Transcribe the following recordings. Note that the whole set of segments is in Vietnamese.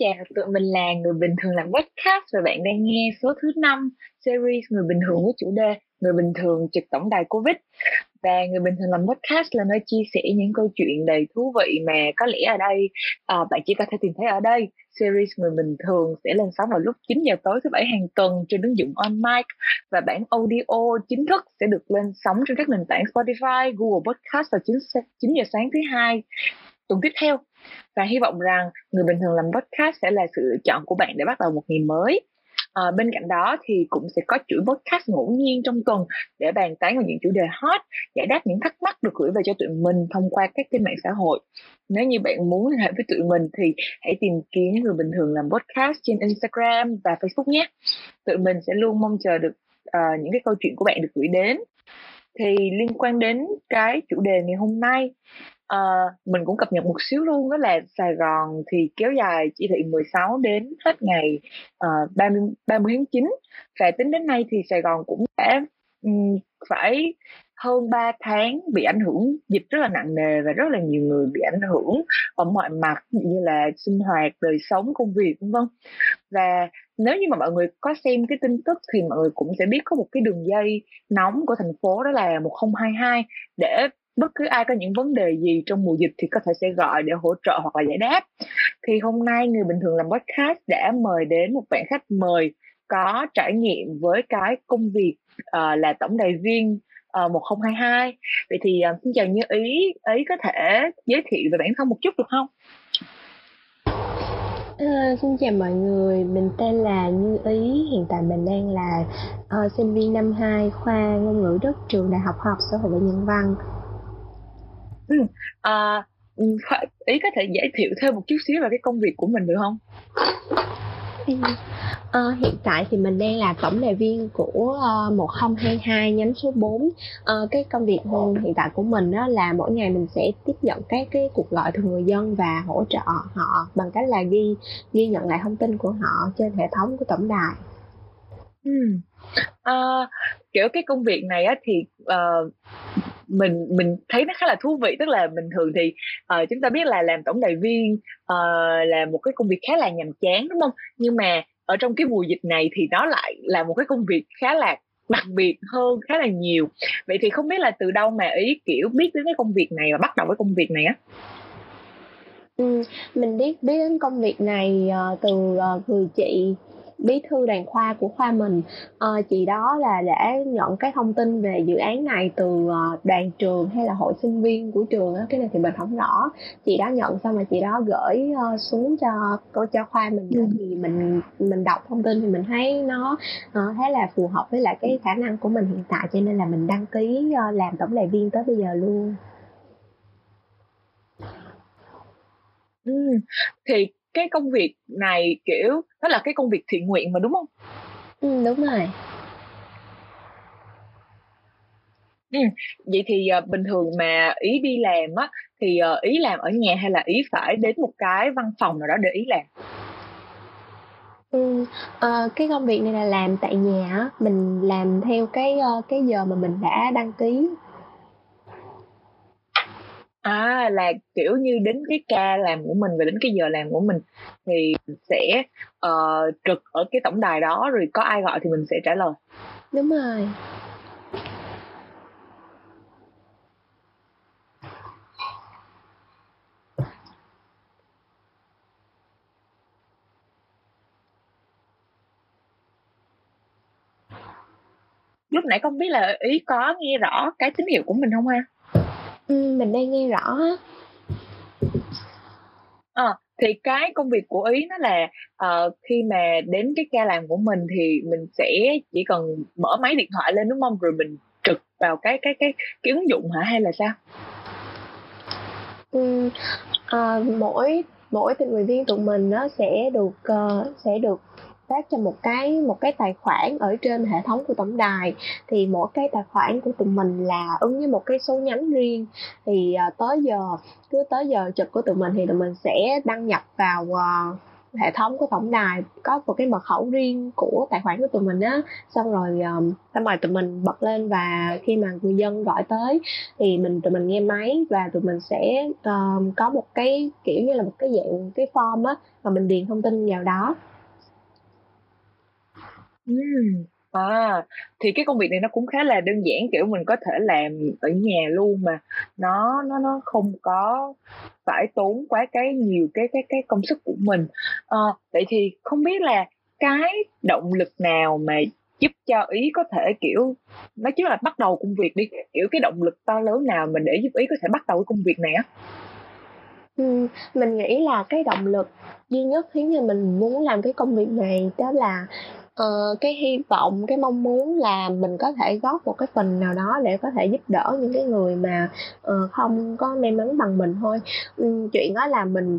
Xin chào, tụi mình là Người Bình Thường làm podcast và bạn đang nghe số thứ 5 series Người Bình Thường với chủ đề Người Bình Thường trực tổng đài Covid. Và Người Bình Thường làm podcast là nơi chia sẻ những câu chuyện đầy thú vị mà có lẽ ở đây à, bạn chỉ có thể tìm thấy ở đây. Series Người Bình Thường sẽ lên sóng vào lúc 9 giờ tối thứ bảy hàng tuần trên ứng dụng On Mic và bản audio chính thức sẽ được lên sóng trên các nền tảng Spotify, Google Podcast vào 9, 9 giờ sáng thứ hai tuần tiếp theo. Và hy vọng rằng người bình thường làm podcast sẽ là sự lựa chọn của bạn để bắt đầu một ngày mới. À, bên cạnh đó thì cũng sẽ có chuỗi podcast ngẫu nhiên trong tuần để bàn tán về những chủ đề hot giải đáp những thắc mắc được gửi về cho tụi mình thông qua các kênh mạng xã hội. Nếu như bạn muốn liên hệ với tụi mình thì hãy tìm kiếm người bình thường làm podcast trên Instagram và Facebook nhé. Tụi mình sẽ luôn mong chờ được uh, những cái câu chuyện của bạn được gửi đến. Thì liên quan đến cái chủ đề ngày hôm nay uh, mình cũng cập nhật một xíu luôn đó là Sài Gòn thì kéo dài chỉ thị 16 đến hết ngày uh, 30 30 tháng 9 và tính đến nay thì Sài Gòn cũng đã um, phải hơn 3 tháng bị ảnh hưởng dịch rất là nặng nề và rất là nhiều người bị ảnh hưởng ở mọi mặt như là sinh hoạt đời sống công việc vân vân. Và nếu như mà mọi người có xem cái tin tức thì mọi người cũng sẽ biết có một cái đường dây nóng của thành phố đó là 1022 để bất cứ ai có những vấn đề gì trong mùa dịch thì có thể sẽ gọi để hỗ trợ hoặc là giải đáp. Thì hôm nay người bình thường làm podcast đã mời đến một bạn khách mời có trải nghiệm với cái công việc uh, là tổng đài viên ờ, uh, 1022 vậy thì uh, xin chào như ý ý có thể giới thiệu về bản thân một chút được không? Uh, xin chào mọi người, mình tên là Như Ý, hiện tại mình đang là uh, sinh viên năm 2 khoa ngôn ngữ Đức trường Đại học Học Xã hội và Nhân văn. Ừ. À, ý có thể giới thiệu thêm một chút xíu về cái công việc của mình được không? À, hiện tại thì mình đang là tổng đại viên của uh, 1022 nhánh số 4 uh, cái công việc hiện tại của mình đó là mỗi ngày mình sẽ tiếp nhận các cái cuộc gọi từ người dân và hỗ trợ họ bằng cách là ghi ghi nhận lại thông tin của họ trên hệ thống của tổng đài. Ừ. À, kiểu cái công việc này á thì uh, mình mình thấy nó khá là thú vị. Tức là bình thường thì uh, chúng ta biết là làm tổng đài viên uh, là một cái công việc khá là nhàm chán đúng không? Nhưng mà ở trong cái mùa dịch này thì nó lại là một cái công việc khá là đặc biệt hơn khá là nhiều. Vậy thì không biết là từ đâu mà ý kiểu biết đến cái công việc này và bắt đầu với công việc này á? Ừ, mình biết biết đến công việc này uh, từ uh, người chị bí thư đoàn khoa của khoa mình uh, chị đó là đã nhận cái thông tin về dự án này từ uh, đoàn trường hay là hội sinh viên của trường á cái này thì mình không rõ chị đó nhận xong mà chị đó gửi uh, xuống cho cô cho khoa mình ừ. thì mình mình đọc thông tin thì mình thấy nó uh, khá là phù hợp với lại cái khả năng của mình hiện tại cho nên là mình đăng ký uh, làm tổng đại viên tới bây giờ luôn Ừ. thì cái công việc này kiểu nó là cái công việc thiện nguyện mà đúng không ừ, đúng rồi Ừ. Vậy thì uh, bình thường mà ý đi làm á thì uh, ý làm ở nhà hay là ý phải đến một cái văn phòng nào đó để ý làm? Ừ, uh, cái công việc này là làm tại nhà mình làm theo cái uh, cái giờ mà mình đã đăng ký À, là, kiểu như, đến cái ca làm của mình và đến cái giờ làm của mình thì sẽ, ờ, trực ở cái tổng đài đó, rồi có ai gọi thì mình sẽ trả lời. Đúng rồi. Lúc nãy không biết là Ý có nghe rõ cái tín hiệu của mình hông ha? Ừm, mình đang nghe rõ á. Ờ, thì cái công việc của Ý nó là, ờ, khi mà đến cái ca làm của mình thì mình sẽ chỉ cần mở máy điện thoại lên, đúng hông? Rồi mình trực vào cái cái cái cái ứng dụng hả hay là sao? Ừm, ờ, mỗi mỗi tình nguyện viên tụi mình nó sẽ được, ờ, sẽ được phát cho một cái một cái tài khoản ở trên hệ thống của tổng đài. Thì mỗi cái tài khoản của tụi mình là ứng với một cái số nhánh riêng. Thì uh, tới giờ cứ tới giờ trực của tụi mình thì tụi mình sẽ đăng nhập vào uh, hệ thống của tổng đài có một cái mật khẩu riêng của tài khoản của tụi mình á. Xong rồi um, xong rồi tụi mình bật lên và khi mà người dân gọi tới thì mình tụi mình nghe máy và tụi mình sẽ um, có một cái kiểu như là một cái dạng cái form á mà mình điền thông tin vào đó. Ừm, à, thì cái công việc này nó cũng khá là đơn giản, kiểu, mình có thể làm ở nhà luôn mà nó nó nó không có phải tốn quá cái nhiều cái cái cái công sức của mình. Ờ, vậy thì không biết là cái động lực nào mà giúp cho Ý có thể, kiểu nói chứ là bắt đầu công việc đi, kiểu, cái động lực to lớn nào mà để giúp Ý có thể bắt đầu cái công việc này á? Ừm, mình nghĩ là cái động lực duy nhất khiến cho mình muốn làm cái công việc này đó là, Ờ, cái hy vọng, cái mong muốn là mình có thể góp một cái phần nào đó để có thể giúp đỡ những cái người mà, uh, không có may mắn bằng mình thôi. um, chuyện đó là mình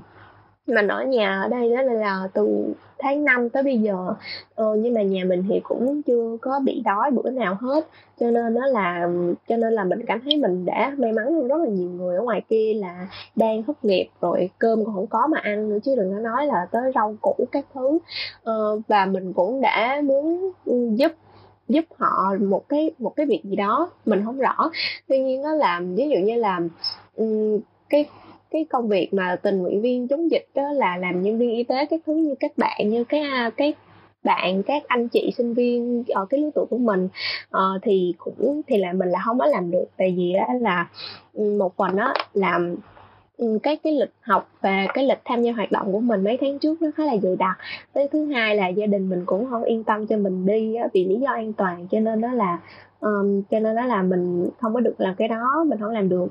mình ở nhà ở đây đó là từ tháng 5 tới bây giờ. Ờ, nhưng mà nhà mình thì cũng chưa có bị đói bữa nào hết. Cho nên nó là cho nên là mình cảm thấy mình đã may mắn hơn rất là nhiều người ở ngoài kia là đang thất nghiệp rồi cơm còn không có mà ăn nữa chứ đừng có nói là tới rau củ các thứ. Ờ, và mình cũng đã muốn giúp giúp họ một cái một cái việc gì đó mình không rõ. Tuy nhiên nó làm ví dụ như là cái cái công việc mà tình nguyện viên chống dịch đó là làm nhân viên y tế các thứ như các bạn như cái à, cái bạn các anh chị sinh viên ở cái lứa tuổi của mình. Uh, thì cũng thì là mình là không có làm được. Tại vì đó là ừ, một phần đó làm ừ, cái cái lịch học và cái lịch tham gia hoạt động của mình mấy tháng trước nó khá là dày đặc. Cái thứ hai là gia đình mình cũng không yên tâm cho mình đi vì lý do an toàn cho nên đó là um, cho nên đó là mình không có được làm cái đó mình không làm được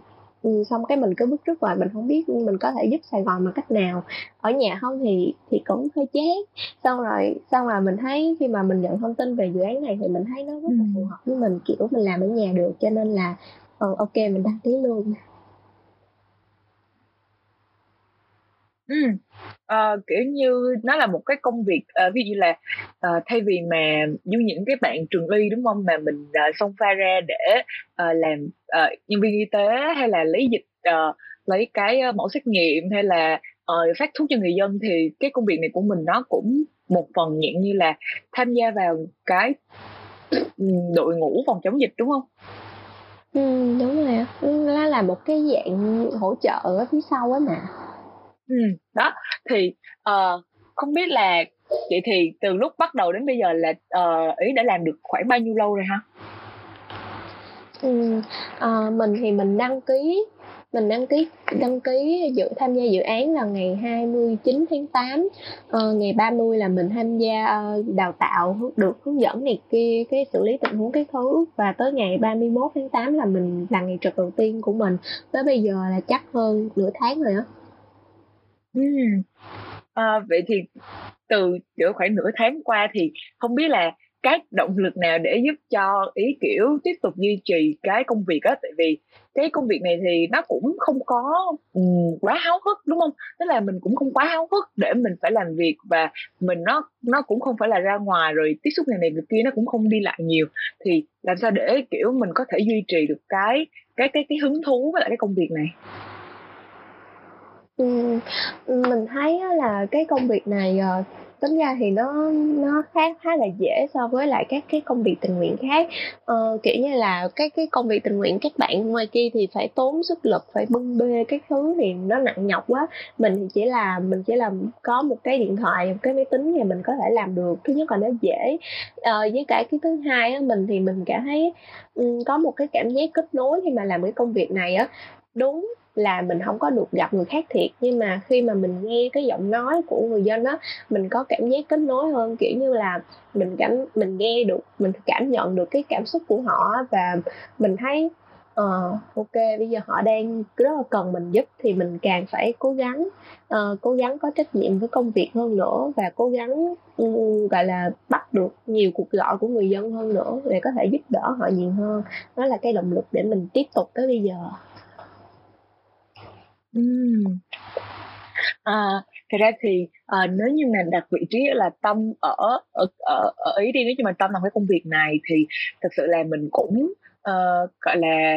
xong cái mình cứ bứt rứt rồi mình không biết mình có thể giúp Sài Gòn bằng cách nào. Ở nhà không thì thì cũng hơi chán. Xong rồi xong rồi mình thấy khi mà mình nhận thông tin về dự án này thì mình thấy nó rất là phù hợp với mình kiểu mình làm ở nhà được cho nên là ừ, ok mình đăng ký luôn Ừ, ờ, kiểu như nó là một cái công việc ờ, ví dụ là ờ, thay vì mà như những cái bạn trường y đúng không mà mình ờ, xông pha ra để ờ, làm ờ, nhân viên y tế hay là lấy dịch ờ, lấy cái ờ, mẫu xét nghiệm hay là ờ, phát thuốc cho người dân thì cái công việc này của mình nó cũng một phần dạng như là tham gia vào cái ừ, đội ngũ phòng chống dịch đúng không? Ừ, đúng rồi Nó là một cái dạng hỗ trợ ở phía sau á mà. Ừ, đó thì uh, không biết là vậy thì từ lúc bắt đầu đến bây giờ là uh, ý đã làm được khoảng bao nhiêu lâu rồi ha? Ừ, uh, mình thì mình đăng ký mình đăng ký đăng ký dự tham gia dự án là ngày 29 tháng 8 ờ, ngày 30 là mình tham gia uh, đào tạo được hướng dẫn này kia cái xử lý tình huống cái thứ và tới ngày 31 tháng 8 là mình là ngày trực đầu tiên của mình tới bây giờ là chắc hơn nửa tháng rồi á Ừm. Ờ, vậy thì từ, kiểu, khoảng nửa tháng qua thì không biết là cái động lực nào để giúp cho Ý, kiểu, tiếp tục duy trì cái công việc á? Tại vì cái công việc này thì nó cũng không có, ừm, quá háo hức, đúng không Tức là mình cũng không quá háo hức để mình phải làm việc và mình nó nó cũng không phải là ra ngoài rồi tiếp xúc này này người kia, nó cũng không đi lại nhiều. Thì làm sao để, kiểu, mình có thể duy trì được cái cái cái cái hứng thú với lại cái công việc này? Ừ, mình thấy là cái công việc này, ờ, tính ra thì nó nó khá khá là dễ so với lại các cái công việc tình nguyện khác. Ờ, kiểu như là, cái cái công việc tình nguyện các bạn ngoài kia thì phải tốn sức lực, phải bưng bê cái thứ thì nó nặng nhọc quá. Mình thì chỉ là mình chỉ là có một cái điện thoại, một cái máy tính thì mình có thể làm được. Thứ nhất là nó dễ, ờ, với cả cái thứ hai á, mình thì mình cảm thấy, um, có một cái cảm giác kết nối khi mà làm cái công việc này á. Đúng là mình không có được gặp người khác thiệt. Nhưng mà khi mà mình nghe cái giọng nói của người dân á mình có cảm giác kết nối hơn kiểu như là mình cảm mình nghe được mình cảm nhận được cái cảm xúc của họ và mình thấy ờ ok bây giờ họ đang rất là cần mình giúp thì mình càng phải cố gắng uh, cố gắng có trách nhiệm với công việc hơn nữa và cố gắng uh, gọi là bắt được nhiều cuộc gọi của người dân hơn nữa để có thể giúp đỡ họ nhiều hơn. Đó là cái động lực để mình tiếp tục tới bây giờ. Ừm. À, thật ra thì, ờ, nếu như mà đặt vị trí là Tâm ở ở ở ở Ý đi, nếu như mà Tâm làm cái công việc này thì thực sự là mình cũng, ờ, gọi là,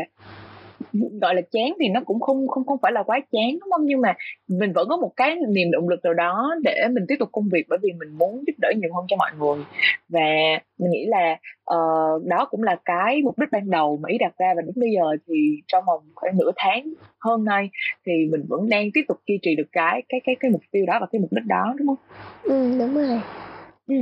gọi là chán thì nó cũng không không không phải là quá chán đúng không nhưng mà mình vẫn có một cái niềm động lực nào đó để mình tiếp tục công việc bởi vì mình muốn giúp đỡ nhiều hơn cho mọi người và mình nghĩ là uh, đó cũng là cái mục đích ban đầu mà ý đặt ra và đến bây giờ thì trong vòng khoảng nửa tháng hơn nay thì mình vẫn đang tiếp tục duy trì được cái cái cái cái mục tiêu đó và cái mục đích đó đúng không? Ừ đúng rồi. Ừ.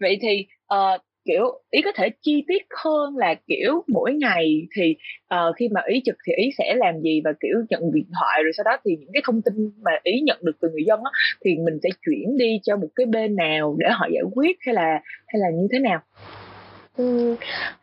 Vậy thì uh, kiểu ý có thể chi tiết hơn là kiểu mỗi ngày thì uh, khi mà ý trực thì ý sẽ làm gì và kiểu nhận điện thoại rồi sau đó thì những cái thông tin mà ý nhận được từ người dân á thì mình sẽ chuyển đi cho một cái bên nào để họ giải quyết hay là hay là như thế nào. Ừm,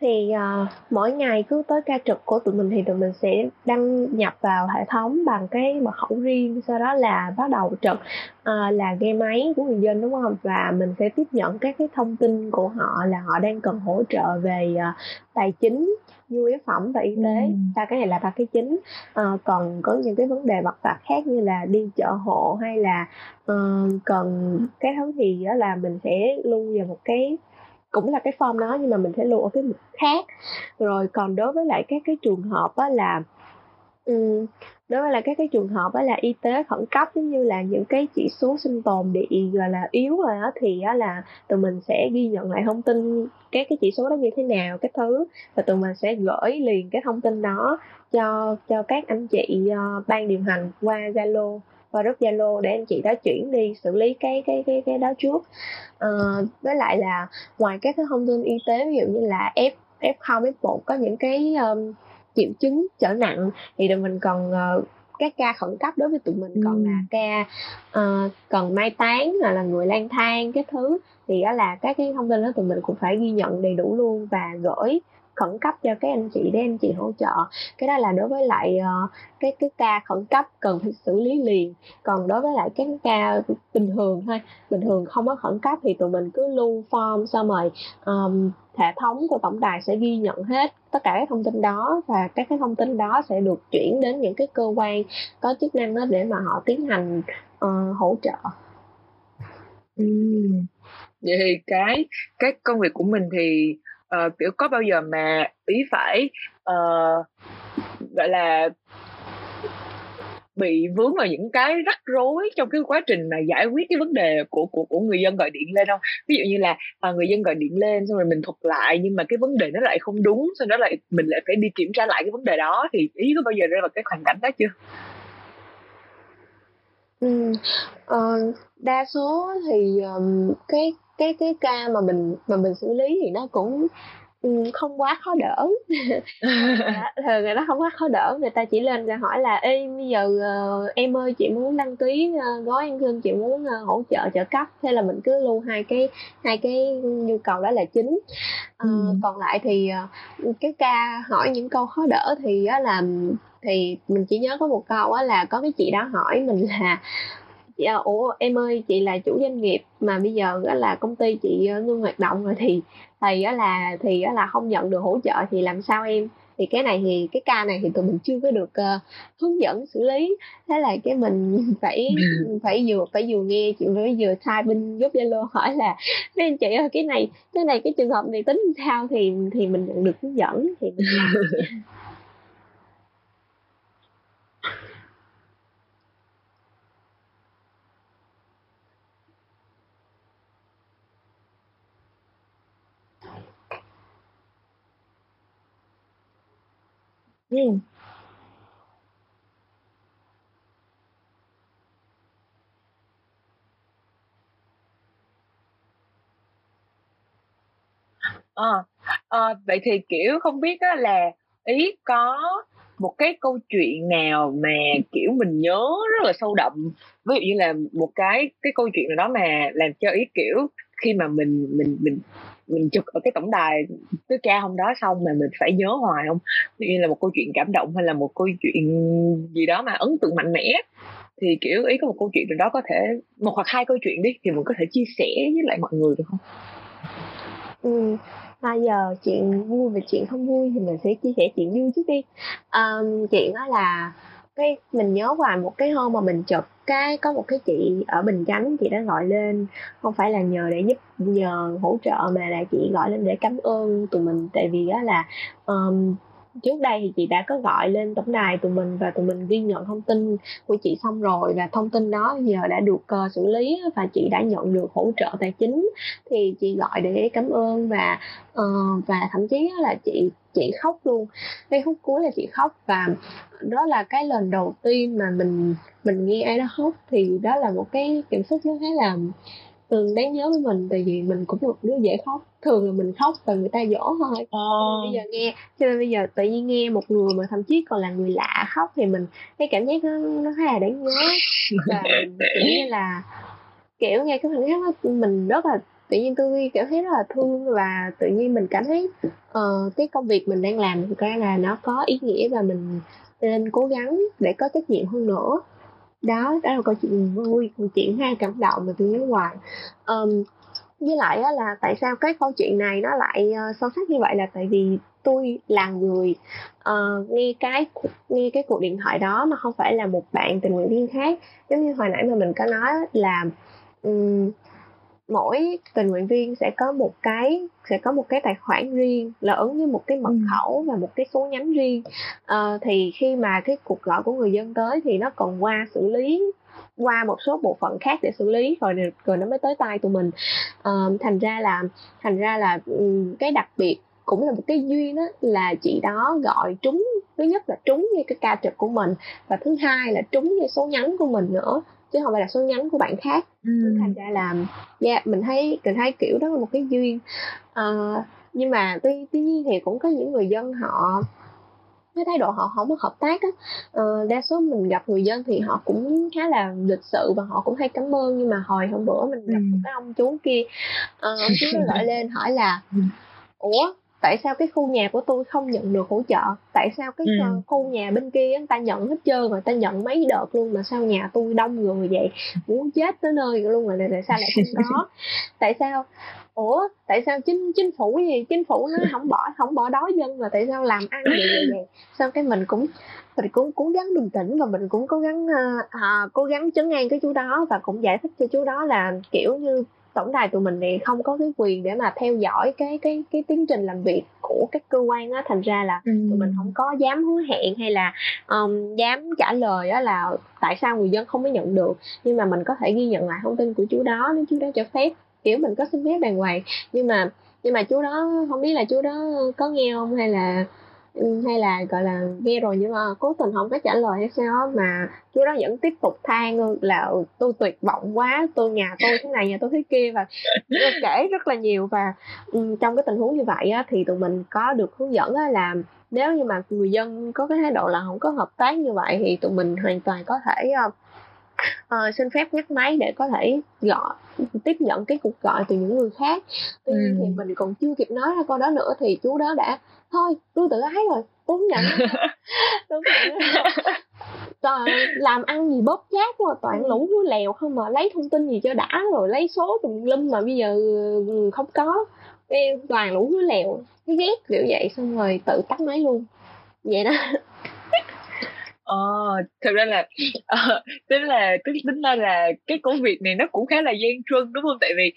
thì, ờ, mỗi ngày cứ tới ca trực của tụi mình thì tụi mình sẽ đăng nhập vào hệ thống bằng cái mật khẩu riêng, sau đó là bắt đầu trực, ờ, là nghe máy của người dân, đúng không Và mình sẽ tiếp nhận các cái thông tin của họ là họ đang cần hỗ trợ về, ờ, tài chính, nhu yếu phẩm và y tế, Ừm. ba cái này là ba cái chính. Ờ, còn có những cái vấn đề vặt vặt khác như là đi chợ hộ hay là, ờ, cần cái thứ gì đó là mình sẽ lưu vào một cái cũng là cái form đó nhưng mà mình sẽ lưu ở cái mục khác. Rồi còn đối với lại các cái trường hợp á là um, đối với lại các cái trường hợp á là y tế khẩn cấp giống như là những cái chỉ số sinh tồn bị gọi là yếu rồi đó, thì á là tụi mình sẽ ghi nhận lại thông tin các cái chỉ số đó như thế nào cái thứ. Và tụi mình sẽ gửi liền cái thông tin đó cho cho các anh chị uh, ban điều hành qua Zalo và group Zalo để anh chị đó chuyển đi xử lý cái cái cái cái đó trước uh, với lại là ngoài các cái thông tin y tế ví dụ như là F F0 F1 có những cái um, triệu chứng trở nặng thì tụi mình còn uh, các ca khẩn cấp đối với tụi mình ừ. còn là ca uh, cần mai táng hoặc là người lang thang cái thứ thì đó là các cái thông tin đó tụi mình cũng phải ghi nhận đầy đủ luôn và gửi khẩn cấp cho các anh chị để anh chị hỗ trợ. Cái đó là đối với lại uh, cái cái ca khẩn cấp cần phải xử lý liền. Còn đối với lại các ca bình thường thôi bình thường không có khẩn cấp thì tụi mình cứ lưu form xong rồi um, hệ thống của tổng đài sẽ ghi nhận hết tất cả các thông tin đó và các cái thông tin đó sẽ được chuyển đến những cái cơ quan có chức năng đó để mà họ tiến hành uh, hỗ trợ. Uhm. vậy thì cái cái công việc của mình thì uh, kiểu có bao giờ mà ý phải uh, gọi là bị vướng vào những cái rắc rối trong cái quá trình mà giải quyết cái vấn đề của của của người dân gọi điện lên không? Ví dụ như là à, người dân gọi điện lên xong rồi mình thuật lại nhưng mà cái vấn đề nó lại không đúng sau đó lại mình lại phải đi kiểm tra lại cái vấn đề đó thì ý có bao giờ rơi vào cái hoàn cảnh đó chưa? Ừ, uh, đa số thì um, cái cái cái ca mà mình mà mình xử lý thì nó cũng ừ, không quá khó đỡ. Thường người ta không quá khó đỡ người ta chỉ lên ra hỏi là ê bây giờ uh, em ơi chị muốn đăng ký uh, gói ăn cơm chị muốn uh, hỗ trợ trợ cấp. Thế là mình cứ lưu hai cái hai cái nhu cầu đó là chính. Ừ. còn lại thì cái ca hỏi những câu khó đỡ thì là thì mình chỉ nhớ có một câu á là có cái chị đó hỏi mình là à, ủa em ơi chị là chủ doanh nghiệp mà bây giờ đó là công ty chị ờ, ngưng hoạt động rồi thì thì đó là thì đó là không nhận được hỗ trợ thì làm sao em? Thì cái này thì cái ca này thì tụi mình chưa có được uh, hướng dẫn xử lý. Thế là cái mình phải phải vừa phải vừa nghe chị phải vừa thay bên giúp zalo hỏi là mấy anh chị ơi cái này cái này cái trường hợp này tính sao? Thì thì mình nhận được hướng dẫn thì mình làm Ừ. Ờ, ờ, vậy thì, kiểu, không biết á là Ý có một cái câu chuyện nào mà, kiểu, mình nhớ rất là sâu đậm, ví dụ như là một cái cái câu chuyện nào đó mà làm cho Ý, kiểu, khi mà mình mình mình mình trực ở cái tổng đài cái ca hôm đó xong mà mình phải nhớ hoài không? Như là một câu chuyện cảm động hay là một câu chuyện gì đó mà ấn tượng mạnh mẽ? Thì kiểu ý có một câu chuyện nào đó có thể một hoặc hai câu chuyện đi thì mình có thể chia sẻ với lại mọi người được không? Ừ bây giờ chuyện vui và chuyện không vui thì mình sẽ chia sẻ chuyện vui trước đi. Um, chuyện đó là cái mình nhớ hoài một cái hôm mà mình chụp cái có một cái chị ở Bình Chánh chị đã gọi lên không phải là nhờ để giúp nhờ hỗ trợ mà là chị gọi lên để cảm ơn tụi mình. Tại vì đó là um, trước đây thì chị đã có gọi lên tổng đài tụi mình và tụi mình ghi nhận thông tin của chị xong rồi và thông tin đó giờ đã được uh, xử lý và chị đã nhận được hỗ trợ tài chính. Thì chị gọi để cảm ơn và uh, và thậm chí là chị chị khóc luôn. Cái khúc cuối là chị khóc và đó là cái lần đầu tiên mà mình mình nghe ai đó khóc. Thì đó là một cái cảm xúc nó khá là ừ, đáng nhớ với mình tại vì mình cũng một đứa dễ khóc. Thường là mình khóc và người ta dỗ thôi. Ờ. bây giờ nghe cho nên bây giờ tự nhiên nghe một người mà thậm chí còn là người lạ khóc thì mình cái cảm giác nó nó khá là đáng nhớ. Và kiểu như là kiểu nghe cái khoảnh khắc đó mình rất là tự nhiên tôi cảm thấy rất là thương và tự nhiên mình cảm thấy uh, cái công việc mình đang làm thực ra là nó có ý nghĩa và mình nên cố gắng để có trách nhiệm hơn nữa. Đó đó là câu chuyện vui câu chuyện hay cảm động mà tôi nhớ hoài. Um, với lại á, là tại sao cái câu chuyện này nó lại uh, sâu sắc như vậy là tại vì tôi là người uh, nghe cái nghe cái cuộc điện thoại đó mà không phải là một bạn tình nguyện viên khác. Giống như hồi nãy mà mình có nói là um, mỗi tình nguyện viên sẽ có một cái sẽ có một cái tài khoản riêng là ứng với một cái mật ừ. khẩu và một cái số nhánh riêng. À, thì khi mà cái cuộc gọi của người dân tới thì nó còn qua xử lý qua một số bộ phận khác để xử lý rồi rồi nó mới tới tay tụi mình. À, thành ra là thành ra là cái đặc biệt cũng là một cái duyên đó là chị đó gọi trúng thứ nhất là trúng như cái ca trực của mình và thứ hai là trúng như số nhánh của mình nữa chứ không phải là số nhánh của bạn khác ừ. thành ra là yeah, mình thấy mình thấy kiểu đó là một cái duyên uh, nhưng mà tuy tuy nhiên thì cũng có những người dân họ cái thái độ họ không có hợp tác á ờ, đa số mình gặp người dân thì họ cũng khá là lịch sự và họ cũng hay cảm ơn nhưng mà hồi hôm bữa mình gặp ừ. một cái ông chú kia ờ, ông chú gọi lên hỏi là ừ. ủa tại sao cái khu nhà của tôi không nhận được hỗ trợ? Tại sao cái ừ. khu nhà bên kia người ta nhận hết trơn rồi ta nhận mấy đợt luôn mà sao nhà tôi đông người vậy? Muốn chết tới nơi luôn rồi tại sao lại không có? Tại sao ủa tại sao chính chính phủ gì? Chính phủ nó không bỏ không bỏ đói dân mà tại sao làm ăn vậy vậy vậy? Sao cái mình cũng mình cũng cố gắng bình tĩnh và mình cũng cố gắng à, cố gắng chấn ngang cái chú đó và cũng giải thích cho chú đó là kiểu như tổng đài tụi mình thì không có cái quyền để mà theo dõi cái cái cái tiến trình làm việc của các cơ quan á. Thành ra là ừ. tụi mình không có dám hứa hẹn hay là um, dám trả lời á là tại sao người dân không có nhận được. Nhưng mà mình có thể ghi nhận lại thông tin của chú đó nếu chú đó cho phép. Kiểu mình có xin phép đàng hoàng. Nhưng mà nhưng mà chú đó không biết là chú đó có nghe không hay là hay là gọi là nghe rồi nhưng mà cố tình không có trả lời hay sao mà chú đó vẫn tiếp tục than là ừ, tôi tuyệt vọng quá tôi nhà tôi thế này nhà tôi thế kia. Và kể rất là nhiều và um, trong cái tình huống như vậy á, thì tụi mình có được hướng dẫn á, là nếu như mà người dân có cái thái độ là không có hợp tác như vậy thì tụi mình hoàn toàn có thể uh, xin phép nhắc máy để có thể gọi tiếp nhận cái cuộc gọi từ những người khác. Tuy nhiên ừ. thì mình còn chưa kịp nói ra câu đó nữa thì chú đó đã thôi tôi tự ái rồi tôi không nhận. Tôi toàn làm ăn gì bóp chát mà toàn lũ húi lèo không mà lấy thông tin gì cho đã rồi lấy số tùm lum mà bây giờ ừ, không có. Toàn lũ húi lèo cái ghét kiểu vậy xong rồi tự tắt máy luôn. Vậy đó Ờ, thực ra là ờ, tính là tính tính ra là cái công việc này nó cũng khá là gian truân đúng không? Tại vì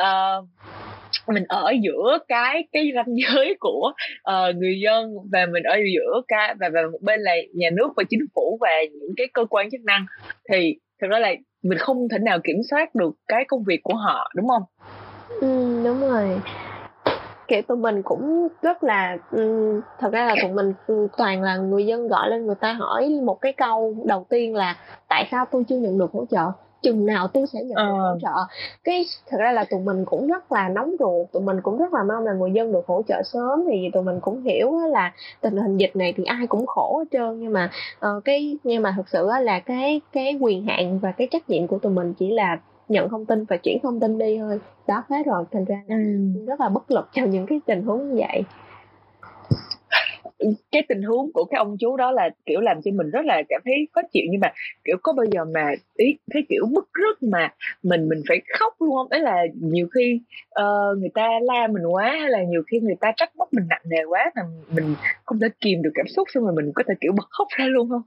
uh, mình ở giữa cái cái ranh giới của uh, người dân và mình ở giữa cái và và một bên là nhà nước và chính phủ và những cái cơ quan chức năng thì thực ra là mình không thể nào kiểm soát được cái công việc của họ đúng không? Ừ, đúng rồi kiểu tụi mình cũng rất là um, thật ra là tụi mình toàn là người dân gọi lên người ta hỏi một cái câu đầu tiên là tại sao tôi chưa nhận được hỗ trợ? Chừng nào tôi sẽ nhận được hỗ ờ. trợ? Cái thật ra là tụi mình cũng rất là nóng ruột tụi mình cũng rất là mong là người dân được hỗ trợ sớm thì tụi mình cũng hiểu là tình hình dịch này thì ai cũng khổ hết trơn. Nhưng mà uh, cái nhưng mà thực sự là cái cái quyền hạn và cái trách nhiệm của tụi mình chỉ là nhận thông tin và chuyển thông tin đi thôi. Đó hết rồi. Thành ra ừ. rất là bất lực trong những cái tình huống như vậy. Cái tình huống của cái ông chú đó là kiểu làm cho mình rất là cảm thấy khó chịu. Nhưng mà kiểu có bao giờ mà ý thấy kiểu bức rứt mà mình mình phải khóc luôn không? Đấy là nhiều khi uh, người ta la mình quá hay là nhiều khi người ta trách móc mình nặng nề quá mà mình không thể kìm được cảm xúc xong rồi mình có thể kiểu bật khóc ra luôn không?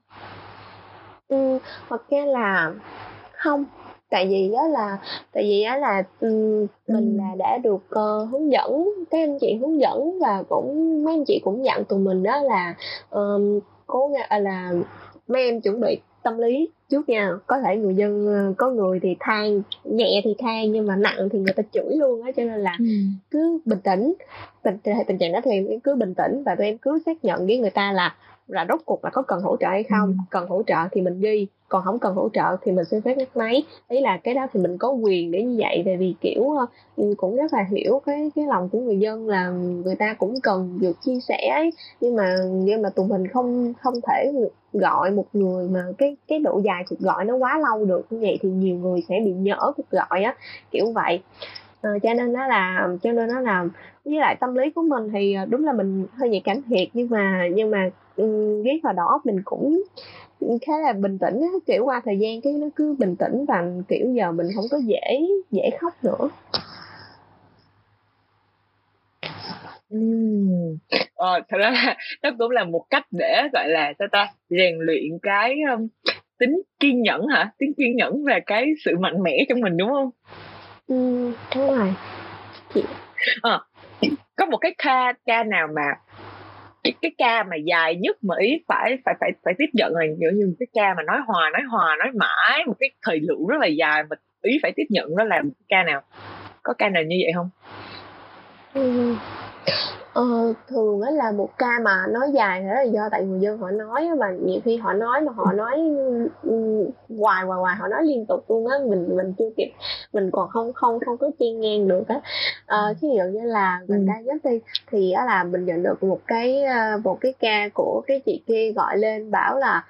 Ừ, hoặc ra là không tại vì đó là tại vì đó là mình là đã được uh, hướng dẫn các anh chị hướng dẫn và cũng mấy anh chị cũng dặn tụi mình đó là um, cố gắng là mấy em chuẩn bị tâm lý trước nha. Có thể người dân ờ, có người thì than nhẹ thì than nhưng mà nặng thì người ta chửi luôn á cho nên là ừ. cứ bình tĩnh. Tình tình trạng đó thì em cứ bình tĩnh và tụi em cứ xác nhận với người ta là là rốt cuộc là có cần hỗ trợ hay không ừ. cần hỗ trợ thì mình ghi còn không cần hỗ trợ thì mình xin phép ngắt máy ý là cái đó thì mình có quyền để như vậy tại vì kiểu ờ, cũng rất là hiểu cái cái lòng của người dân là người ta cũng cần được chia sẻ ấy. nhưng mà nhưng mà tụi mình không không thể gọi một người mà cái cái độ dài cuộc gọi nó quá lâu được như vậy thì nhiều người sẽ bị nhỡ cuộc gọi á kiểu vậy à, cho nên nó là cho nên nó là với lại tâm lý của mình thì ờ, đúng là mình hơi nhạy cảm thiệt nhưng mà nhưng mà um, ghét vào đó mình cũng khá là bình tĩnh á kiểu qua thời gian cái nó cứ bình tĩnh và kiểu giờ mình không có dễ dễ khóc nữa Ừm. Ờ, thật ra là nó cũng là một cách để, gọi là, sao ta, rèn luyện cái, ưm, tính kiên nhẫn hả? Tính kiên nhẫn và cái sự mạnh mẽ trong mình, đúng không? Ừm, đúng rồi. Chị Ờ, có một cái ca ca nào mà cái ca mà dài nhất mà ý phải phải phải phải tiếp nhận là kiểu như cái ca mà nói hòa, nói hòa, nói mãi một cái thời lượng rất là dài mà ý phải tiếp nhận đó là một cái ca nào? Có ca nào như vậy không? Ừm. Ờ, thường á là một ca mà nói dài thì đó là do tại người dân họ nói á, mà nhiều khi họ nói mà họ nói ừm, hoài hoài hoài họ nói liên tục luôn á mình mình chưa kịp mình còn không không không có chen ngang được á ờ, ví dụ như là gần đây nhất đi thì á là mình nhận được một cái một cái ca của cái chị kia gọi lên bảo là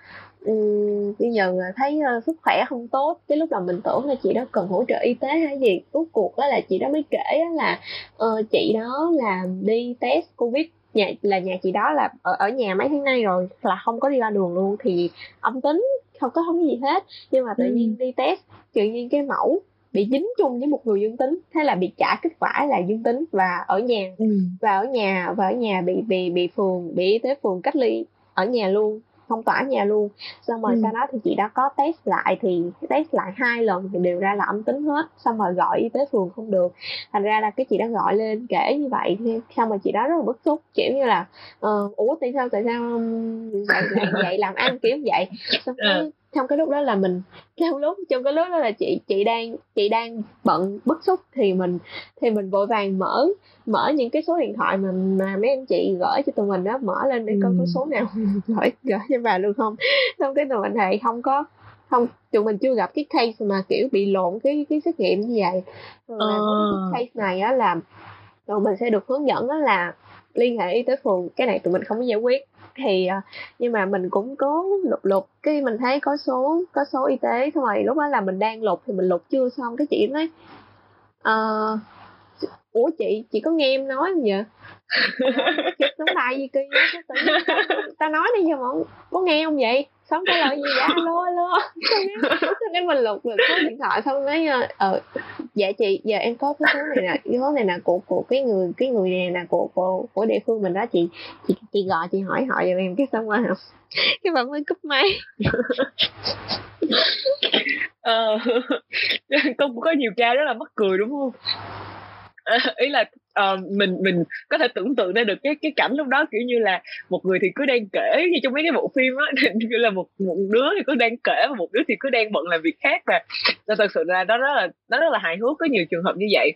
Bây giờ thấy uh, sức khỏe không tốt. Cái lúc đầu mình tưởng là chị đó cần hỗ trợ y tế hay gì rốt cuộc đó là chị đó mới kể là uh, chị đó là đi test covid. Nhà là nhà chị đó là ở ở nhà mấy tháng nay rồi là không có đi ra đường luôn thì âm tính không có không có gì hết. Nhưng mà tự ừ. nhiên đi test tự nhiên cái mẫu bị dính chung với một người dương tính thế là bị trả kết quả là dương tính và ở nhà. Ừ. và ở nhà và ở nhà bị bị bị phường bị y tế phường cách ly ở nhà luôn phong tỏa nhà luôn. Xong rồi ừ. sau đó thì chị đã có test lại thì test lại hai lần thì đều ra là âm tính hết. Xong rồi gọi y tế phường không được. Thành ra là cái chị đã gọi lên kể như vậy xong rồi chị đó rất là bức xúc kiểu như là uh, ủa tại sao tại sao vậy, vậy, vậy làm ăn kiểu vậy? Xong cái ừ trong cái lúc đó là mình trong lúc trong cái lúc đó là chị chị đang chị đang bận bức xúc thì mình thì mình vội vàng mở mở những cái số điện thoại mà mà mấy anh chị gửi cho tụi mình đó mở lên để coi có số nào gửi gửi cho bà luôn không. Xong cái tụi mình thì không có không tụi mình chưa gặp cái case mà kiểu bị lộn cái cái xét nghiệm như vậy. Rồi ờ. cái case này á là tụi mình sẽ được hướng dẫn đó là liên hệ y tế phường. Cái này tụi mình không có giải quyết thì ờ, nhưng mà mình cũng cố lục lục cái mình thấy có số có số y tế xong rồi lúc đó là mình đang lục thì mình lục chưa xong cái chị nói uh, ủa chị chị có nghe em nói không vậy? Chết giống bài gì kia ta nói đi, giờ mà có nghe không vậy? Xong trả lời gì vậy? Alo alo. Xong cái mình lục lục số điện thoại, xong nói ờ, ờ dạ chị, giờ em có cái số này nè, cái số này nè của của cái người cái người này nè của của của địa phương mình đó, chị chị chị gọi, chị hỏi họ giùm em, cái xong rồi cái bạn mới cúp máy. Ờ cũng có nhiều ca rất là mắc cười, đúng không? ý là uh, mình mình có thể tưởng tượng ra được cái cái cảnh lúc đó kiểu như là một người thì cứ đang kể như trong mấy cái bộ phim á như là một một đứa thì cứ đang kể và một đứa thì cứ đang bận làm việc khác và là thật sự là đó rất là nó rất là hài hước có nhiều trường hợp như vậy.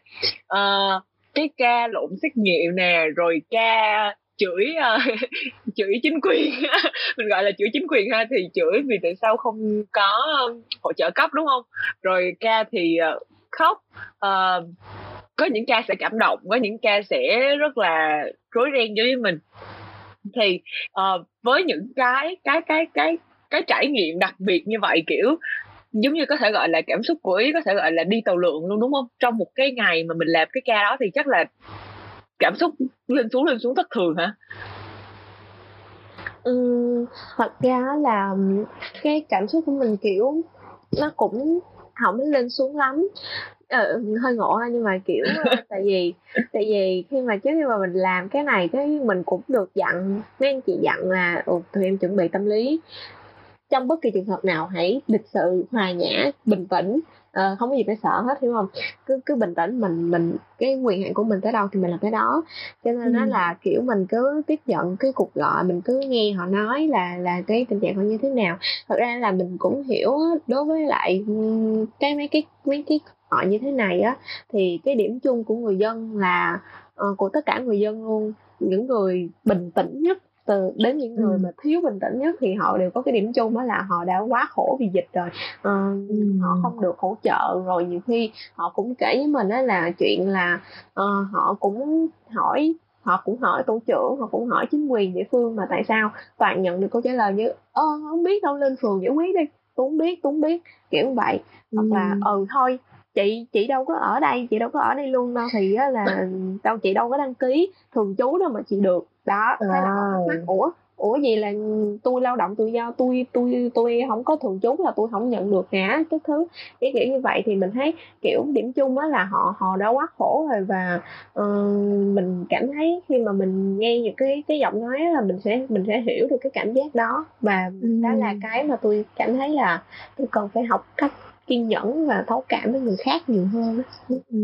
Uh, cái ca lộn xét nghiệm nè rồi ca chửi uh, chửi chính quyền mình gọi là chửi chính quyền ha thì chửi vì tại sao không có hỗ trợ cấp đúng không? Rồi ca thì uh, khóc uh, có những ca sẽ cảm động có những ca sẽ rất là rối ren với mình. Thì uh, với những cái cái cái cái cái trải nghiệm đặc biệt như vậy kiểu giống như có thể gọi là cảm xúc của ý có thể gọi là đi tàu lượng luôn đúng không? Trong một cái ngày mà mình làm cái ca đó thì chắc là cảm xúc lên xuống lên xuống thất thường hả? Ừ, thật ra là cái cảm xúc của mình kiểu nó cũng không lên xuống lắm ờ, hơi ngộ ha nhưng mà kiểu tại vì tại vì khi mà trước khi mà mình làm cái này cái mình cũng được dặn mấy anh chị dặn là ừ, tụi em chuẩn bị tâm lý. Trong bất kỳ trường hợp nào hãy lịch sự hòa nhã bình tĩnh. Uh, không có gì phải sợ hết hiểu không? Cứ cứ bình tĩnh mình mình cái quyền hạn của mình tới đâu thì mình làm cái đó. Cho nên nó ừ. là kiểu mình cứ tiếp nhận cái cuộc gọi mình cứ nghe họ nói là là cái tình trạng họ như thế nào. Thật ra là mình cũng hiểu đối với lại cái mấy cái mấy cái họ như thế này á thì cái điểm chung của người dân là uh, của tất cả người dân luôn những người bình tĩnh nhất từ đến những người ừ. mà thiếu bình tĩnh nhất thì họ đều có cái điểm chung đó là họ đã quá khổ vì dịch rồi uh, ừ. họ không được hỗ trợ rồi nhiều khi họ cũng kể với mình đó là chuyện là uh, họ cũng hỏi họ cũng hỏi tổ trưởng họ cũng hỏi chính quyền địa phương mà tại sao toàn nhận được câu trả lời như ơ không biết đâu lên phường giải quyết đi tôi không biết tôi không biết kiểu vậy ừ. hoặc là ừ thôi chị chị đâu có ở đây chị đâu có ở đây luôn đâu. Thì á là đâu chị đâu có đăng ký thường trú đâu mà chị được. Đó thế là thắc mắc ủa ủa gì là tôi lao động tự do tôi tôi tôi không có thường trú là tôi không nhận được hả? Cái thứ cái kiểu như vậy thì mình thấy kiểu điểm chung á là họ họ đã quá khổ rồi và uh, mình cảm thấy khi mà mình nghe những cái cái giọng nói là mình sẽ mình sẽ hiểu được cái cảm giác đó. Và ừ. đó là cái mà tôi cảm thấy là tôi cần phải học cách kiên nhẫn và thấu cảm với người khác nhiều hơn ừ.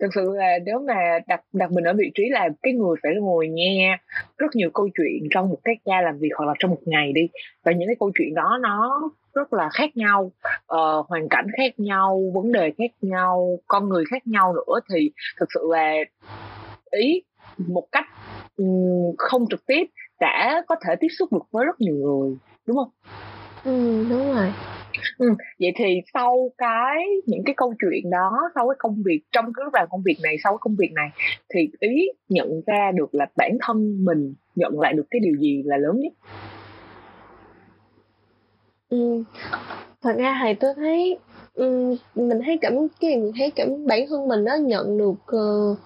thực sự là nếu mà đặt đặt mình ở vị trí là cái người phải ngồi nghe rất nhiều câu chuyện trong một cái ca làm việc hoặc là trong một ngày đi và những cái câu chuyện đó nó rất là khác nhau uh, hoàn cảnh khác nhau vấn đề khác nhau con người khác nhau nữa thì thực sự là ý một cách um, không trực tiếp đã có thể tiếp xúc được với rất nhiều người đúng không ừ đúng rồi Ừ, vậy thì sau cái những cái câu chuyện đó sau cái công việc trong cái lúc làm công việc này sau cái công việc này thì ý nhận ra được là bản thân mình nhận lại được cái điều gì là lớn nhất ừ. thật ra thì tôi thấy um, mình thấy cảm cái mình thấy cảm bản thân mình nó nhận được uh,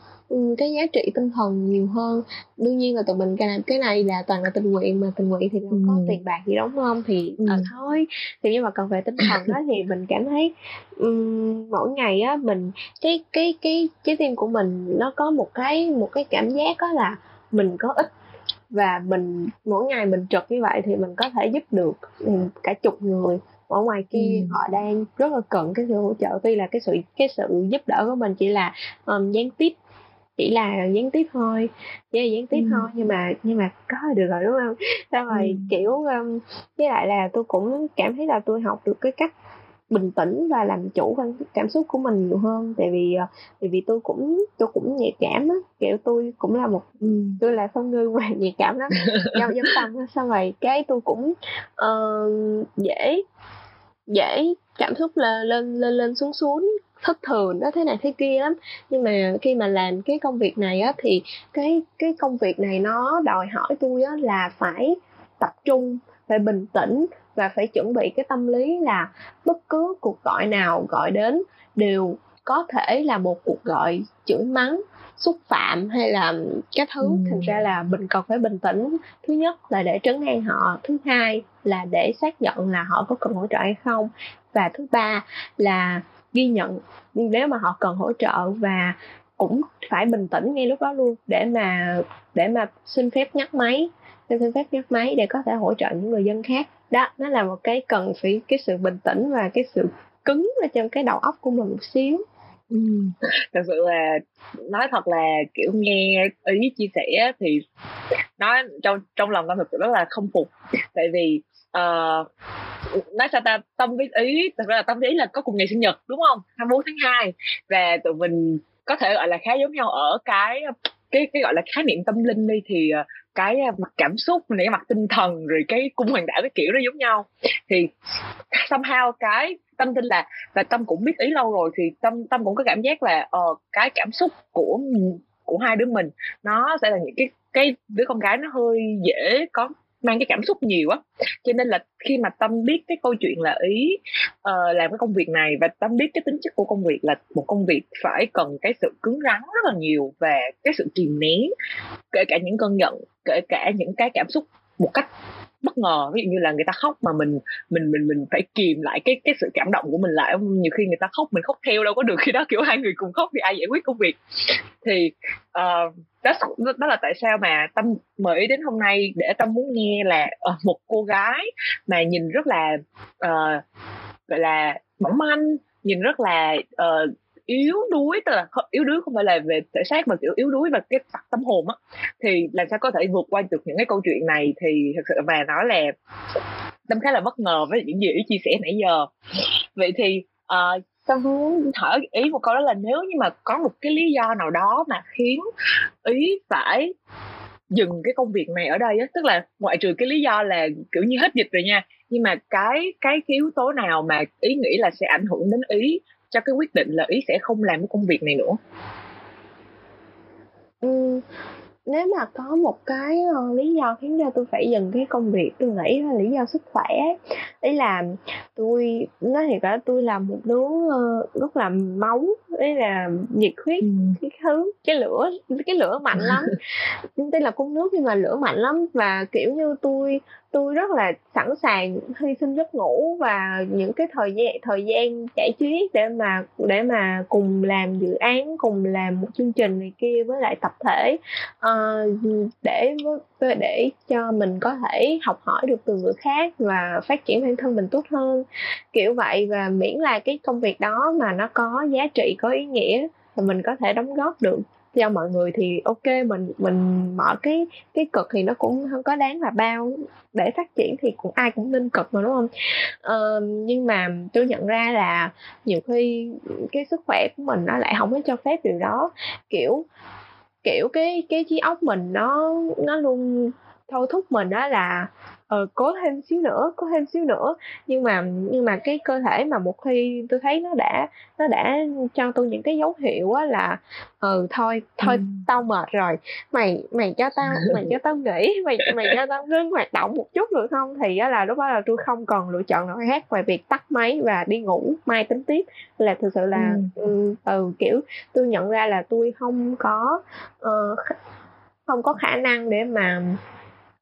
cái giá trị tinh thần nhiều hơn. Đương nhiên là tụi mình làm cái này là toàn là tình nguyện mà tình nguyện thì đâu có tiền bạc gì đúng không? Thì ừ. à, thôi thì nhưng mà còn về tinh thần đó thì mình cảm thấy um, mỗi ngày á mình cái cái cái trái tim của mình nó có một cái một cái cảm giác đó là mình có ích. Và mình mỗi ngày mình trực như vậy thì mình có thể giúp được cả chục người. Ở ngoài kia ừ. họ đang rất là cần cái sự hỗ trợ. Tuy là cái sự cái sự giúp đỡ của mình chỉ là um, gián tiếp chỉ là gián tiếp thôi chỉ là gián tiếp ừ. thôi nhưng mà nhưng mà có được rồi đúng không xong rồi ừ. kiểu um, với lại là tôi cũng cảm thấy là tôi học được cái cách bình tĩnh và làm chủ cảm xúc của mình nhiều hơn tại vì uh, tại vì tôi cũng tôi cũng nhạy cảm á kiểu tôi cũng là một ừ. tôi là con người mà nhạy cảm lắm giao giống tâm xong rồi cái tôi cũng uh, dễ dễ cảm xúc là lên lên lên xuống xuống thất thường nó thế này thế kia lắm. Nhưng mà khi mà làm cái công việc này á thì cái cái công việc này nó đòi hỏi tôi á là phải tập trung phải bình tĩnh và phải chuẩn bị cái tâm lý là bất cứ cuộc gọi nào gọi đến đều có thể là một cuộc gọi chửi mắng xúc phạm hay là cái thứ. Ừ. thành ra là mình cần phải bình tĩnh. Thứ nhất là để trấn an họ. Thứ hai là để xác nhận là họ có cần hỗ trợ hay không. Và thứ ba là ghi nhận nếu mà họ cần hỗ trợ và cũng phải bình tĩnh ngay lúc đó luôn để mà để mà xin phép nhắc máy xin phép nhắc máy để có thể hỗ trợ những người dân khác. Đó nó là một cái cần phải cái sự bình tĩnh và cái sự cứng ở trong cái đầu óc của mình một xíu. Ừ. thật sự là nói thật là kiểu nghe ý chia sẻ thì nói trong trong lòng con thật sự rất là không phục. Tại vì uh, nói sao ta tâm với ý thật ra là tâm với ý là có cùng ngày sinh nhật đúng không? 24 tháng 2 và tụi mình có thể gọi là khá giống nhau ở cái cái cái gọi là khái niệm tâm linh đi thì ờ, cái ờ, mặt cảm xúc này cái mặt tinh thần rồi cái cung hoàng đạo cái kiểu nó giống nhau. Thì somehow cái tâm tin là và tâm cũng biết ý lâu rồi thì tâm tâm cũng có cảm giác là uh, cái cảm xúc của của hai đứa mình nó sẽ là những cái cái đứa con gái nó hơi dễ có mang cái cảm xúc nhiều á. Cho nên là khi mà tâm biết cái câu chuyện là ý uh, làm cái công việc này và tâm biết cái tính chất của công việc là một công việc phải cần cái sự cứng rắn rất là nhiều và cái sự kìm nén kể cả những cơn giận kể cả những cái cảm xúc một cách bất ngờ. Ví dụ như là người ta khóc mà mình mình mình mình phải kìm lại cái cái sự cảm động của mình lại. Nhiều khi người ta khóc mình khóc theo đâu có được khi đó. Kiểu hai người cùng khóc thì ai giải quyết công việc. Thì ờ, uh, đó, đó là tại sao mà tâm mời ý đến hôm nay để tâm muốn nghe là uh, một cô gái mà nhìn rất là uh, gọi là mỏng manh nhìn rất là uh, yếu đuối tức là yếu đuối không phải là về thể xác mà kiểu yếu đuối và cái tâm hồn á thì làm sao có thể vượt qua được những cái câu chuyện này? Thì thật sự và nói là tâm khá là bất ngờ với những gì ý chia sẻ nãy giờ. Vậy thì uh, tâm muốn hỏi ý một câu đó là nếu như mà có một cái lý do nào đó mà khiến ý phải dừng cái công việc này ở đây á tức là ngoại trừ cái lý do là kiểu như hết dịch rồi nha nhưng mà cái cái, cái yếu tố nào mà ý nghĩ là sẽ ảnh hưởng đến ý cho cái quyết định là ý sẽ không làm cái công việc này nữa. Ừ, nếu mà có một cái uh, lý do khiến cho tôi phải dừng cái công việc tôi nghĩ là lý do sức khỏe ý là tôi nói thiệt là tôi là một đứa uh, rất là máu ý là nhiệt huyết ừ. cái thứ cái lửa cái lửa mạnh lắm. Tên là cung nước nhưng mà lửa mạnh lắm và kiểu như tôi tôi rất là sẵn sàng hy sinh giấc ngủ và những cái thời gian thời gian giải trí để mà để mà cùng làm dự án cùng làm một chương trình này kia với lại tập thể. Uh, để để cho mình có thể học hỏi được từ người khác và phát triển bản thân mình tốt hơn. Kiểu vậy và miễn là cái công việc đó mà nó có giá trị có ý nghĩa thì mình có thể đóng góp được cho mọi người thì ok mình mình mở cái cái cực thì nó cũng không có đáng là bao. Để phát triển thì cũng ai cũng nên cực mà đúng không? Ờ, nhưng mà tôi nhận ra là nhiều khi cái sức khỏe của mình nó lại không có cho phép điều đó. Kiểu kiểu cái cái trí óc mình nó nó luôn thôi thúc mình đó là ờ, cố thêm xíu nữa cố thêm xíu nữa. Nhưng mà nhưng mà cái cơ thể mà một khi tôi thấy nó đã nó đã cho tôi những cái dấu hiệu á là ừ thôi thôi ừ. tao mệt rồi. Mày mày cho tao mày cho tao nghỉ mày mày cho tao ngưng hoạt động một chút được không? Thì á là lúc đó là tôi không còn lựa chọn nào khác ngoài việc tắt máy và đi ngủ mai tính tiếp. Là thực sự là ừ, ừ, ừ kiểu tôi nhận ra là tôi không có uh, không có khả năng để mà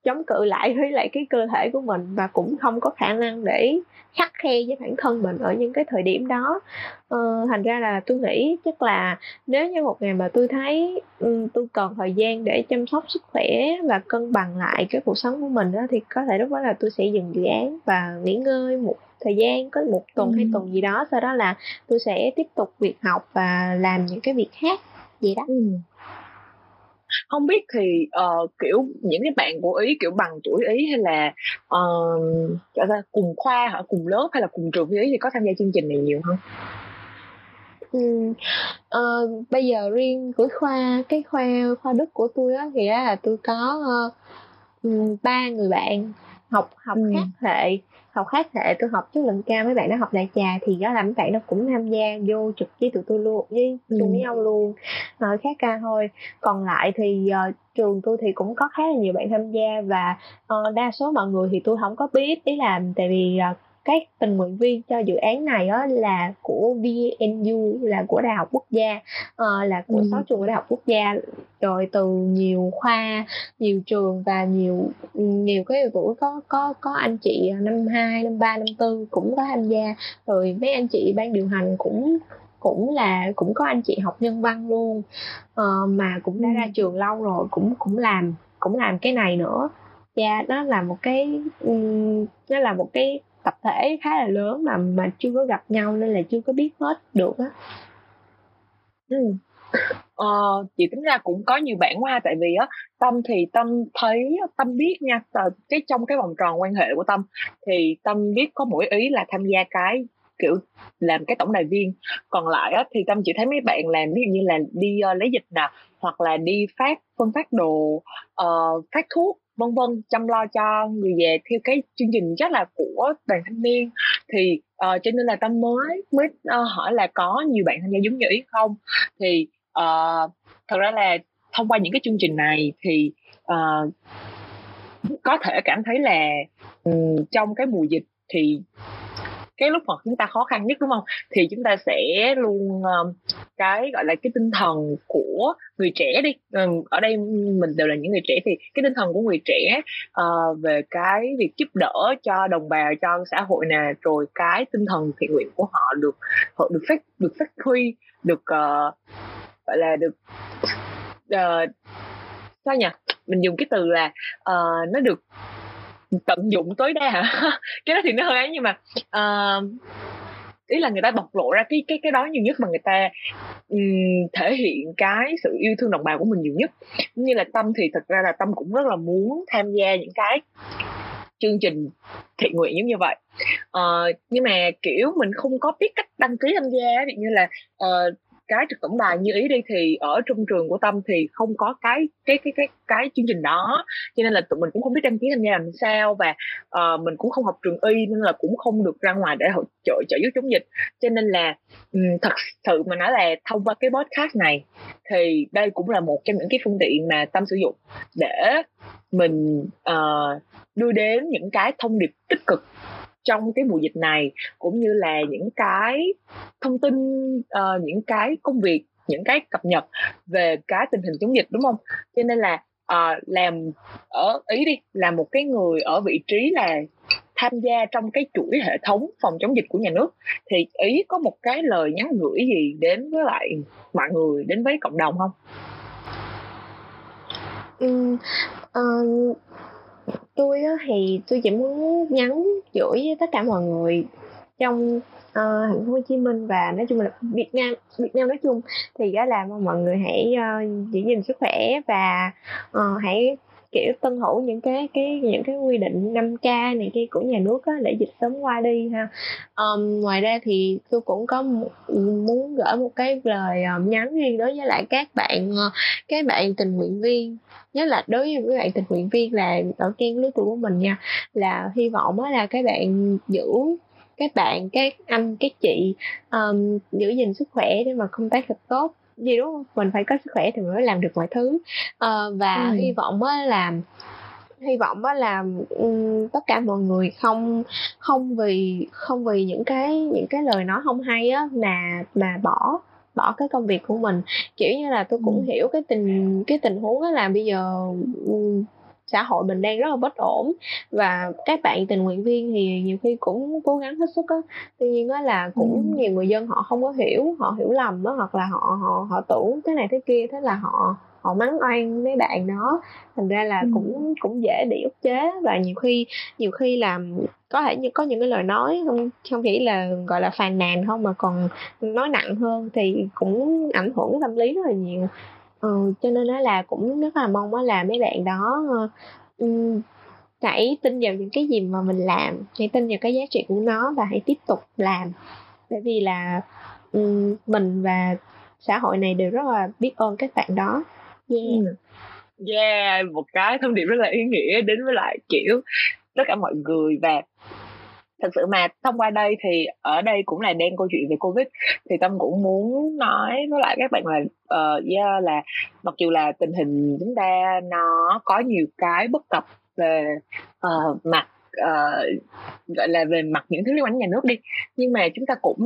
chống cự lại với lại cái cơ thể của mình và cũng không có khả năng để khắc khe với bản thân mình ở những cái thời điểm đó. Ờ, thành ra là tôi nghĩ chắc là nếu như một ngày mà tôi thấy um, tôi cần thời gian để chăm sóc sức khỏe và cân bằng lại cái cuộc sống của mình đó, thì có thể lúc đó là tôi sẽ dừng dự án và nghỉ ngơi một thời gian có một tuần ừ. hay tuần gì đó sau đó là tôi sẽ tiếp tục việc học và làm những cái việc khác vậy đó. Ừ không biết thì uh, kiểu những cái bạn của ý kiểu bằng tuổi ý hay là uh, cùng khoa hả? Cùng lớp hay là cùng trường với ý thì có tham gia chương trình này nhiều không? Ừ, uh, bây giờ riêng của khoa cái khoa khoa đức của tôi á thì là tôi có uh, ba người bạn học học ừ. khác hệ học khác hệ tôi học chất lượng cao mấy bạn nó học đại trà thì đó là mấy bạn nó cũng tham gia vô trực với tụi tôi luôn với chung ừ. với nhau luôn nói khác ca thôi còn lại thì uh, trường tôi thì cũng có khá là nhiều bạn tham gia và uh, đa số mọi người thì tôi không có biết ý là tại vì uh, các tình nguyện viên cho dự án này đó là của VNU là của đại học quốc gia uh, là của ừ. sáu trường của đại học quốc gia rồi từ nhiều khoa nhiều trường và nhiều nhiều cái tuổi có có có anh chị năm hai năm ba năm tư cũng có tham gia rồi mấy anh chị ban điều hành cũng cũng là cũng có anh chị học nhân văn luôn uh, mà cũng đã ra ừ. trường lâu rồi cũng cũng làm cũng làm cái này nữa dạ yeah, nó là một cái um, nó là một cái tập thể khá là lớn mà mà chưa có gặp nhau nên là chưa có biết hết được á ừ. Ờ, chị tính ra cũng có nhiều bạn qua tại vì á tâm thì tâm thấy tâm biết nha cái trong cái vòng tròn quan hệ của tâm thì tâm biết có mỗi ý là tham gia cái kiểu làm cái tổng đài viên còn lại á, thì tâm chỉ thấy mấy bạn làm ví dụ như là đi uh, lấy dịch nè hoặc là đi phát phân phát đồ uh, phát thuốc vân vân chăm lo cho người về theo cái chương trình rất là của đoàn thanh niên. Thì uh, cho nên là tâm mới mới uh, hỏi là có nhiều bạn tham gia giống như ý không? Thì uh, thật ra là thông qua những cái chương trình này thì uh, có thể cảm thấy là um, trong cái mùa dịch thì cái lúc mà chúng ta khó khăn nhất đúng không? Thì chúng ta sẽ luôn uh, cái gọi là cái tinh thần của người trẻ đi. Uh, ở đây mình đều là những người trẻ thì cái tinh thần của người trẻ uh, về cái việc giúp đỡ cho đồng bào cho xã hội nè rồi cái tinh thần thiện nguyện của họ được họ được phát được phát huy được uh, gọi là được uh, sao nhỉ? Mình dùng cái từ là uh, nó được tận dụng tối đa. Hả cái đó thì nó hơi ấy nhưng mà uh, ý là người ta bộc lộ ra cái cái cái đó nhiều nhất mà người ta um, thể hiện cái sự yêu thương đồng bào của mình nhiều nhất. Như là tâm thì thật ra là tâm cũng rất là muốn tham gia những cái chương trình thiện nguyện giống như vậy. Uh, nhưng mà kiểu mình không có biết cách đăng ký tham gia ví như là uh, cái trực tổng đài như ý đi thì ở trong trường của tâm thì không có cái cái cái cái cái chương trình đó. Cho nên là tụi mình cũng không biết đăng ký tham gia làm sao và uh, mình cũng không học trường y nên là cũng không được ra ngoài để hỗ trợ trợ giúp chống dịch. Cho nên là um, thật sự mà nói là thông qua cái podcast này thì đây cũng là một trong những cái phương tiện mà tâm sử dụng để mình uh, đưa đến những cái thông điệp tích cực trong cái mùa dịch này cũng như là những cái thông tin uh, những cái công việc những cái cập nhật về cái tình hình chống dịch đúng không? Cho nên là uh, làm ở ý đi là một cái người ở vị trí là tham gia trong cái chuỗi hệ thống phòng chống dịch của nhà nước thì ý có một cái lời nhắn gửi gì đến với lại mọi người đến với cộng đồng không? Ừ, uh, tôi á thì tôi chỉ muốn nhắn gửi với tất cả mọi người trong uh, thành phố Hồ Chí Minh và nói chung là Việt Nam Việt Nam nói chung. Thì đó là mong mọi người hãy uh, giữ gìn sức khỏe và uh, hãy kiểu tuân thủ những cái cái những cái quy định 5K này kia của nhà nước á, để dịch sớm qua đi ha. Um, ngoài ra thì tôi cũng có muốn gửi một cái lời ờ, nhắn riêng đối với lại các bạn ờ, các bạn tình nguyện viên. Nhất là đối với các bạn tình nguyện viên là ở trên lứa tuổi của mình nha là hy vọng là các bạn giữ các bạn các anh các chị um, giữ gìn sức khỏe để mà công tác thật tốt gì đúng không mình phải có sức khỏe thì mình mới làm được mọi thứ uh, và ừ. hy vọng á là hy vọng á là um, tất cả mọi người không không vì không vì những cái những cái lời nói không hay á mà mà bỏ bỏ cái công việc của mình kiểu như là tôi cũng ừ. hiểu cái tình cái tình huống đó là bây giờ xã hội mình đang rất là bất ổn. Và các bạn tình nguyện viên thì nhiều khi cũng cố gắng hết sức á. Tuy nhiên á là cũng ừ. nhiều người dân họ không có hiểu họ hiểu lầm á hoặc là họ họ họ tưởng thế này thế kia thế là họ họ mắng oan mấy bạn đó. Thành ra là ừ. cũng cũng dễ bị ức chế. Và nhiều khi nhiều khi là có thể như có những cái lời nói không không chỉ là gọi là phàn nàn không mà còn nói nặng hơn thì cũng ảnh hưởng tâm lý rất là nhiều ừ, cho nên nó là cũng rất là mong là mấy bạn đó um, hãy tin vào những cái gì mà mình làm hãy tin vào cái giá trị của nó và hãy tiếp tục làm. Bởi vì là um, mình và xã hội này đều rất là biết ơn các bạn đó. Yeah. Yeah một cái thông điệp rất là ý nghĩa đến với lại kiểu tất cả mọi người và thật sự mà thông qua đây thì ở đây cũng là đang câu chuyện về covid. Thì tâm cũng muốn nói với lại các bạn là uh, yeah, là mặc dù là tình hình chúng ta nó có nhiều cái bất cập về uh, mặt uh, gọi là về mặt những thứ liên quan đến nhà nước đi. Nhưng mà chúng ta cũng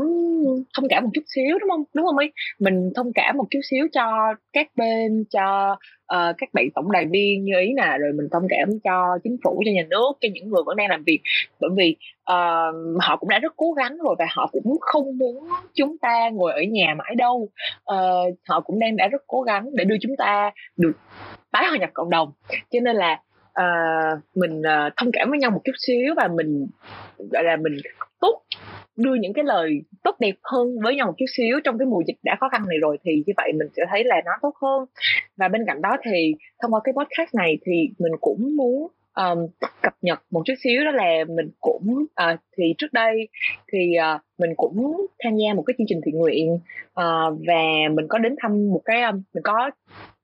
thông cảm một chút xíu đúng không? Đúng không ấy mình thông cảm một chút xíu cho các bên cho uh, các bạn tổng đài viên như ý nè rồi mình thông cảm cho chính phủ cho nhà nước cho những người vẫn đang làm việc. Bởi vì uh, họ cũng đã rất cố gắng rồi và họ cũng không muốn chúng ta ngồi ở nhà mãi đâu. Uh, họ cũng đang đã rất cố gắng để đưa chúng ta được tái hòa nhập cộng đồng. Cho nên là uh, mình uh, thông cảm với nhau một chút xíu và mình gọi là mình tốt đưa những cái lời tốt đẹp hơn với nhau một chút xíu trong cái mùa dịch đã khó khăn này rồi thì như vậy mình sẽ thấy là nó tốt hơn. Và bên cạnh đó thì thông qua cái podcast này thì mình cũng muốn um, cập nhật một chút xíu đó là mình cũng uh, thì trước đây thì uh, mình cũng tham gia một cái chương trình thiện nguyện uh, và mình có đến thăm một cái um, mình có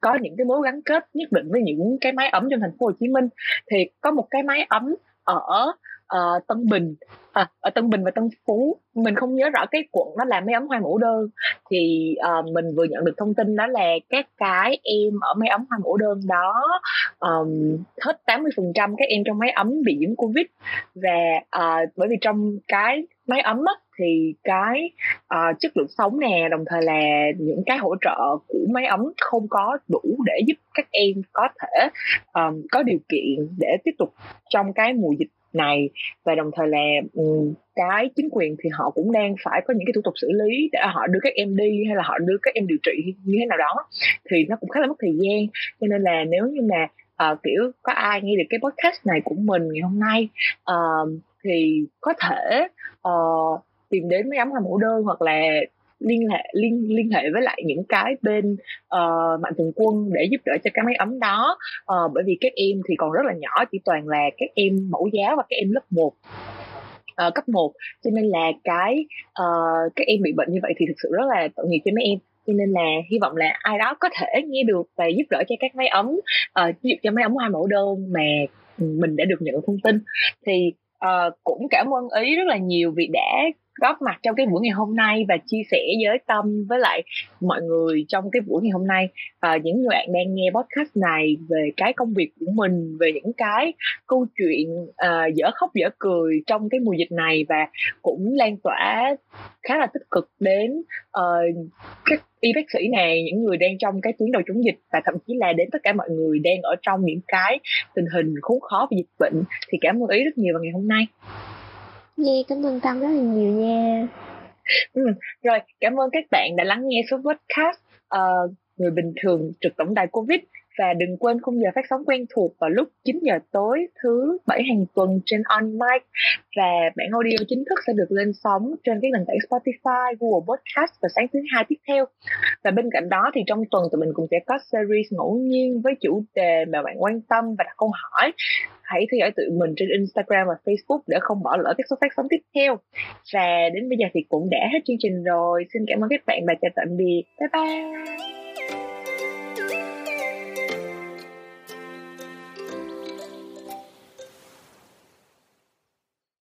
có những cái mối gắn kết nhất định với những cái máy ấm trong thành phố Hồ Chí Minh. Thì có một cái máy ấm ở uh, Tân Bình. À, ở Tân Bình và Tân Phú. Mình không nhớ rõ cái quận nó làm mấy ấm hoa mẫu đơn. Thì uh, mình vừa nhận được thông tin đó là các cái em ở máy ấm hoa mẫu đơn đó um, hết 80% các em trong máy ấm bị nhiễm covid. Và uh, bởi vì trong cái máy ấm á, thì cái uh, chất lượng sống nè đồng thời là những cái hỗ trợ của máy ấm không có đủ để giúp các em có thể um, có điều kiện để tiếp tục trong cái mùa dịch này. Và đồng thời là cái chính quyền thì họ cũng đang phải có những cái thủ tục xử lý để họ đưa các em đi hay là họ đưa các em điều trị như thế nào đó thì nó cũng khá là mất thời gian. Cho nên là nếu như mà uh, kiểu có ai nghe được cái podcast này của mình ngày hôm nay uh, thì có thể uh, tìm đến mấy ấm hoa mẫu đơn hoặc là liên hệ liên liên hệ với lại những cái bên uh, mạnh thường quân để giúp đỡ cho cái máy ấm đó. Uh, bởi vì các em thì còn rất là nhỏ chỉ toàn là các em mẫu giáo và các em lớp 1 uh, ờ, cấp 1 cho nên là cái uh, các em bị bệnh như vậy thì thực sự rất là tội nghiệp cho mấy em. Cho nên là hy vọng là ai đó có thể nghe được và giúp đỡ cho các máy ấm uh, giúp cho máy ấm hoa mẫu đơn mà ừ, mình đã được nhận thông tin. Thì uh, cũng cảm ơn ý rất là nhiều vì đã góp mặt trong cái buổi ngày hôm nay và chia sẻ với tâm với lại mọi người trong cái buổi ngày hôm nay. À, những người bạn đang nghe podcast này về cái công việc của mình về những cái câu chuyện à, dở khóc dở cười trong cái mùa dịch này và cũng lan tỏa khá là tích cực đến uh, các y bác sĩ này những người đang trong cái tuyến đầu chống dịch và thậm chí là đến tất cả mọi người đang ở trong những cái tình hình khốn khó về dịch bệnh. Thì cảm ơn ý rất nhiều vào ngày hôm nay nghe cảm ơn Tâm rất là nhiều nha. Ừ, rồi, cảm ơn các bạn đã lắng nghe số podcast uh, Người bình thường trực tổng đài Covid và đừng quên khung giờ phát sóng quen thuộc vào lúc 9 giờ tối thứ bảy hàng tuần trên On Mic và bản audio chính thức sẽ được lên sóng trên các nền tảng Spotify, Google Podcast vào sáng thứ hai tiếp theo. Và bên cạnh đó thì trong tuần tụi mình cũng sẽ có series ngẫu nhiên với chủ đề mà bạn quan tâm và đặt câu hỏi hãy theo dõi tụi mình trên Instagram và Facebook để không bỏ lỡ các số phát sóng tiếp theo. Và đến bây giờ thì cũng đã hết chương trình rồi. Xin cảm ơn các bạn và chào tạm biệt. Bye bye.